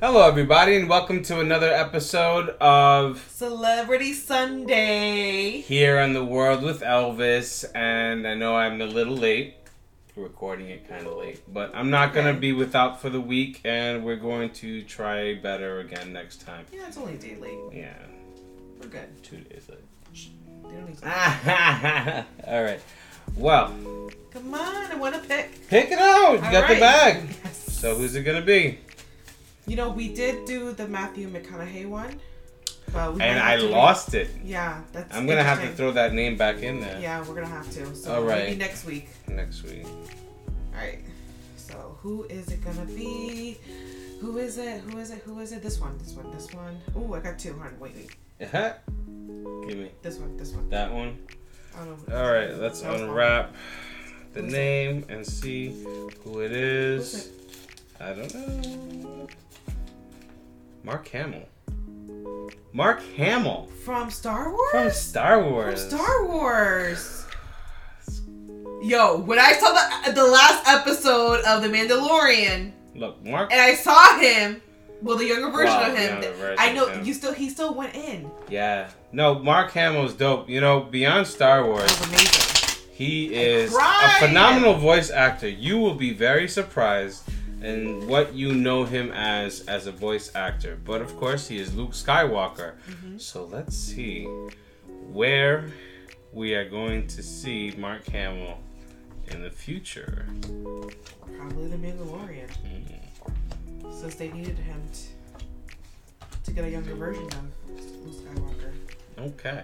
Hello, everybody, and welcome to another episode of Celebrity Sunday. Here on the World with Elvis. And I know I'm a little late, recording it kind of late, but I'm not going to be without for the week, and we're going to try better again next time. Yeah, it's only a day late. Yeah, We're good. two days late. They don't need to- All right. Well, Come on, I want to pick. pick it out. You All got the right. bag. Yes. So who's it gonna be? You know, we did do the Matthew McConaughey one, but we And I lost it. Yeah, that's. I'm gonna have to throw that name back in there Yeah, we're gonna have to. So All right. maybe next week. next week. All right. So who is it gonna be? Who is it? Who is it? Who is it? This one. This one. This one. Ooh, I got two. Hold on. Wait, wait. Uh-huh. Give me This one. This one. that one. I don't know. All right, let's unwrap the Who's it? name and see who it is. Who's? I don't know. Mark Hamill. Mark Hamill From Star Wars. from Star Wars. From. Star Wars. Yo, when I saw the the last episode of The Mandalorian Look, Mark. and I saw him, well, the younger version Wow, of him, version I know him. you still he still went in. Yeah. No, Mark Hamill's dope. You know, beyond Star Wars, was amazing. he is a phenomenal voice actor. You will be very surprised in what you know him as as a voice actor. But of course, he is Luke Skywalker. Mm-hmm. So let's see where we are going to see Mark Hamill in the future. Probably the Mandalorian, Hmm. since they needed him to, to get a younger version of Luke Skywalker. Okay.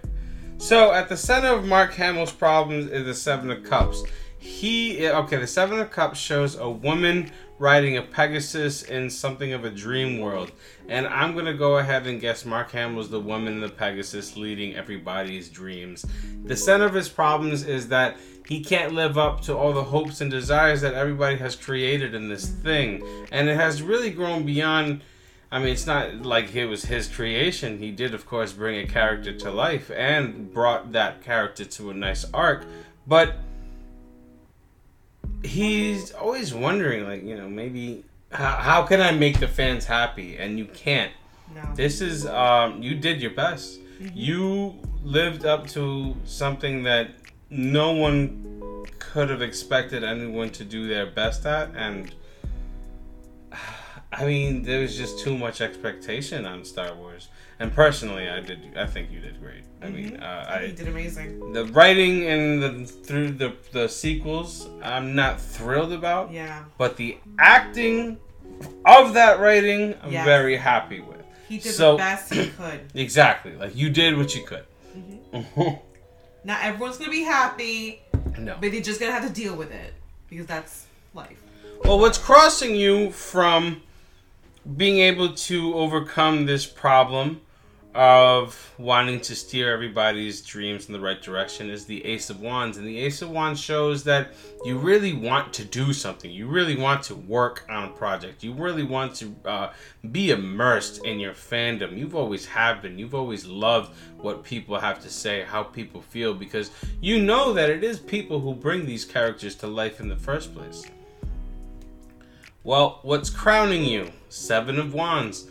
So at the center of Mark Hamill's problems is the Seven of Cups. He okay, the Seven of Cups shows a woman riding a Pegasus in something of a dream world. And I'm gonna go ahead and guess Mark Hamill's the woman in the Pegasus leading everybody's dreams. The center of his problems is that he can't live up to all the hopes and desires that everybody has created in this thing. And it has really grown beyond I mean, it's not like it was his creation. He did, of course, bring a character to life and brought that character to a nice arc. But he's always wondering, like, you know, maybe how, how can I make the fans happy? And you can't. No. This is, um, you did your best. You lived up to something that no one could have expected anyone to do their best at. And I mean, there was just too much expectation on Star Wars. And personally, I did. I think you did great. I mean, uh, he I did amazing. the writing and the through the the sequels, I'm not thrilled about. Yeah, But the acting of that writing, I'm Yes. very happy with. he did So- the best he could. Exactly, like you did what you could. Not everyone's gonna be happy, no. but they're just gonna have to deal with it because that's life. Well, what's crossing you from being able to overcome this problem of wanting to steer everybody's dreams in the right direction is the Ace of Wands. And the Ace of Wands shows that you really want to do something. You really want to work on a project. You really want to uh, be immersed in your fandom. You've always have been. You've always loved what people have to say, how people feel, because you know that it is people who bring these characters to life in the first place. Well, what's crowning you? Seven of Wands.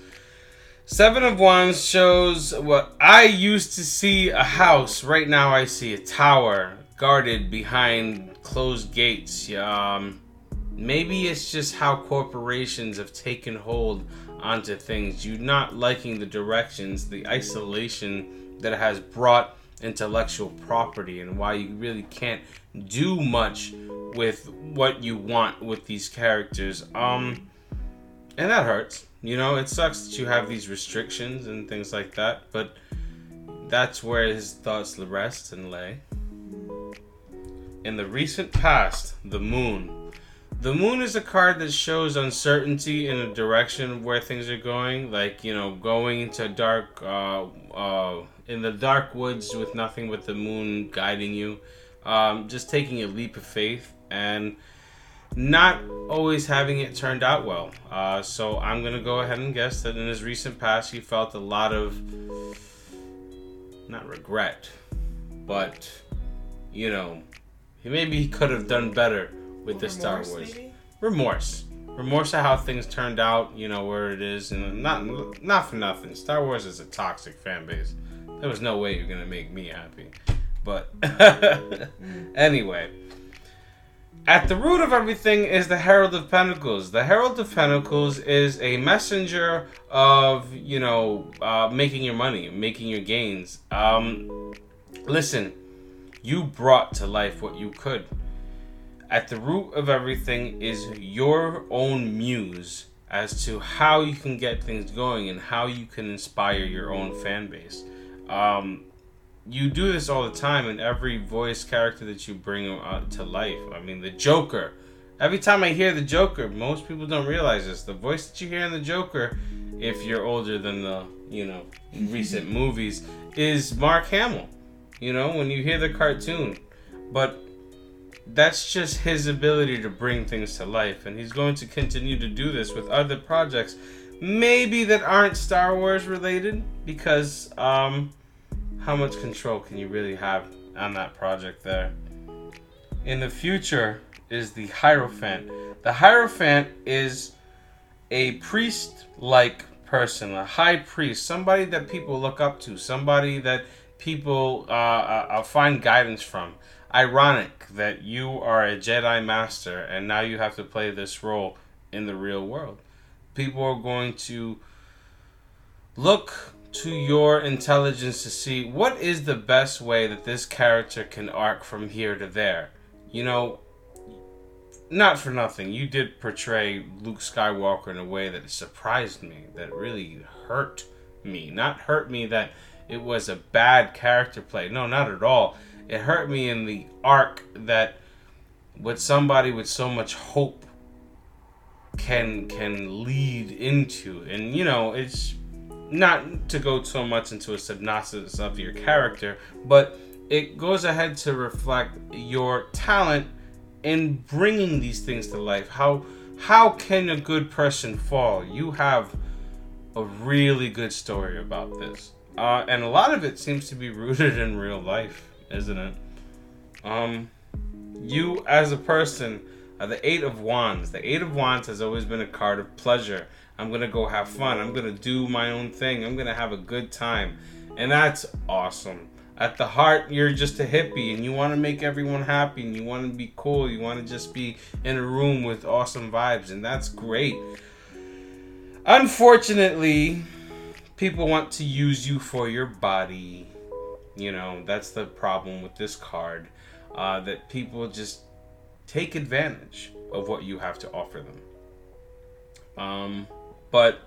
Seven of Wands shows what I used to see a house. Right now, I see a tower guarded behind closed gates. Um, maybe it's just how corporations have taken hold onto things. You not liking the directions, the isolation that has brought intellectual property, and why you really can't do much with what you want with these characters. Um, and that hurts. You know, it sucks that you have these restrictions and things like that, but that's where his thoughts rest and lay. In the recent past, the moon. The moon is a card that shows uncertainty in a direction where things are going, like, you know, going into dark, uh, uh, in the dark woods with nothing but the moon guiding you. Um, just taking a leap of faith and not always having it turned out well. Uh, so I'm gonna go ahead and guess that in his recent past, he felt a lot of not regret, but you know, he maybe he could have done better with the Star Wars maybe? remorse. remorse of how things turned out, you know, where it is, and not not for nothing. Star Wars is a toxic fan base. There was no way you're gonna make me happy. But anyway, at the root of everything is the Herald of Pentacles. The Herald of Pentacles is a messenger of, you know, uh, making your money, making your gains. Um, listen, you brought to life what you could. At the root of everything is your own muse as to how you can get things going and how you can inspire your own fan base. Um, you do this all the time in every voice character that you bring uh, to life. I mean, the Joker. Every time I hear the Joker, most people don't realize this. The voice that you hear in the Joker, if you're older than the you know recent movies, is Mark Hamill. You know when you hear the cartoon, but that's just his ability to bring things to life, and he's going to continue to do this with other projects, maybe that aren't Star Wars related, because um how much control can you really have on that project there? In the future is the Hierophant. The Hierophant is a priest like person, a high priest, somebody that people look up to, somebody that people uh, uh, uh, find guidance from. Ironic that you are a Jedi Master and now you have to play this role in the real world. People are going to look to your intelligence to see what is the best way that this character can arc from here to there. You know, not for nothing, you did portray Luke Skywalker in a way that surprised me, that really hurt me. Not hurt me that it was a bad character play. No, not at all. It hurt me in the arc that with somebody with so much hope can can lead into. And you know, it's not to go so much into a synopsis of your character, but it goes ahead to reflect your talent in bringing these things to life. How how can a good person fall? You have a really good story about this, uh, and a lot of it seems to be rooted in real life, isn't it? Um, you as a person, uh, the Eight of Wands. The Eight of Wands has always been a card of pleasure I'm gonna go have fun. I'm gonna do my own thing. I'm gonna have a good time. And that's awesome. At the heart, you're just a hippie and you wanna make everyone happy and you wanna be cool. You wanna just be in a room with awesome vibes, and that's great. Unfortunately, people want to use you for your body. You know, that's the problem with this card. Uh, that people just take advantage of what you have to offer them. Um, but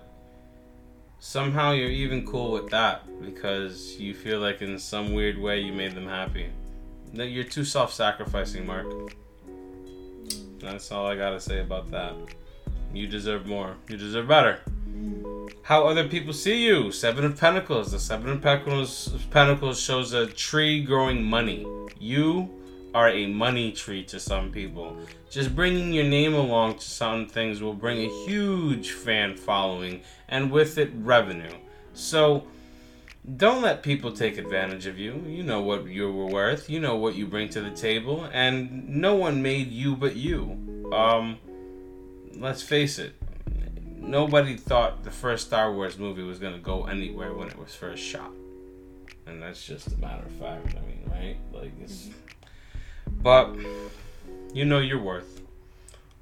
somehow you're even cool with that because you feel like in some weird way you made them happy. You're too self-sacrificing, Mark. That's all I gotta say about that. You deserve more. You deserve better. How other people see you. Seven of Pentacles. The Seven of Pentacles, Pentacles shows a tree growing money. You are a money tree to some people. Just bringing your name along to some things will bring a huge fan following and with it revenue. So don't let people take advantage of you. You know what you were worth. You know what you bring to the table, and no one made you but you. Um, let's face it. Nobody thought the first Star Wars movie was gonna go anywhere when it was first shot, and that's just a matter of fact. I mean, right? Like it's but you know your worth.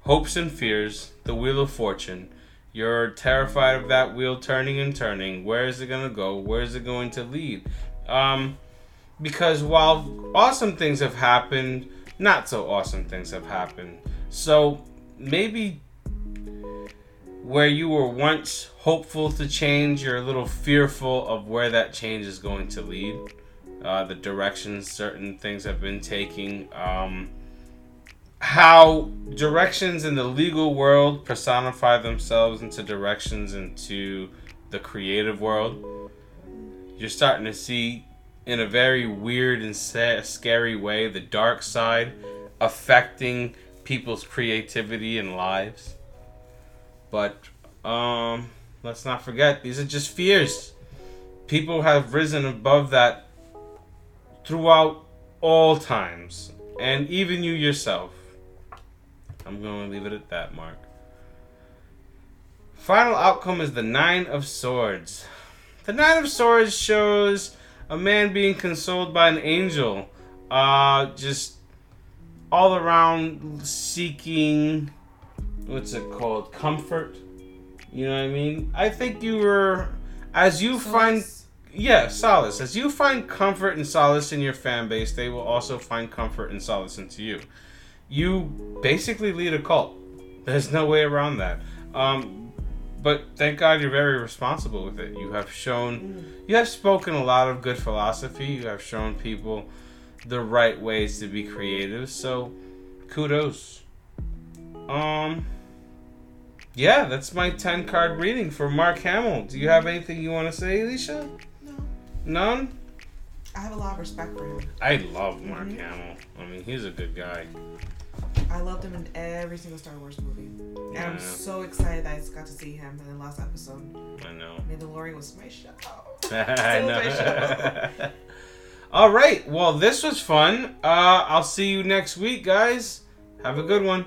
Hopes and fears, the wheel of fortune. You're terrified of that wheel turning and turning. Where is it going to go? Where is it going to lead? Um, because while awesome things have happened, not so awesome things have happened. So maybe where you were once hopeful to change, you're a little fearful of where that change is going to lead uh, the directions certain things have been taking, um, how directions in the legal world personify themselves into directions into the creative world. You're starting to see, in a very weird and scary way, the dark side affecting people's creativity and lives. But um, let's not forget, these are just fears. People have risen above that throughout all times, and even you yourself. I'm going to leave it at that, Mark. Final outcome is the Nine of Swords. The Nine of Swords shows a man being consoled by an angel. Uh, just all around seeking, what's it called? Comfort. You know what I mean? I think you were, as you find Solace. Yeah, solace. As you find comfort and solace in your fan base, they will also find comfort and solace into you. You basically lead a cult. There's no way around that. Um, but thank God you're very responsible with it. You have shown, you have spoken a lot of good philosophy. You have shown people the right ways to be creative. So, kudos. Um, yeah, that's my 10 card reading for Mark Hamill. Do you have anything you want to say, Alicia? No. None? I have a lot of respect for him. I love Mark Hamill. I mean, he's a good guy. I loved him in every single Star Wars movie. And I'm so excited that I just got to see him in the last episode. I know. Mandalorian was my show. I my show. know. All right. Well, this was fun. Uh, I'll see you next week, guys. Have a good one.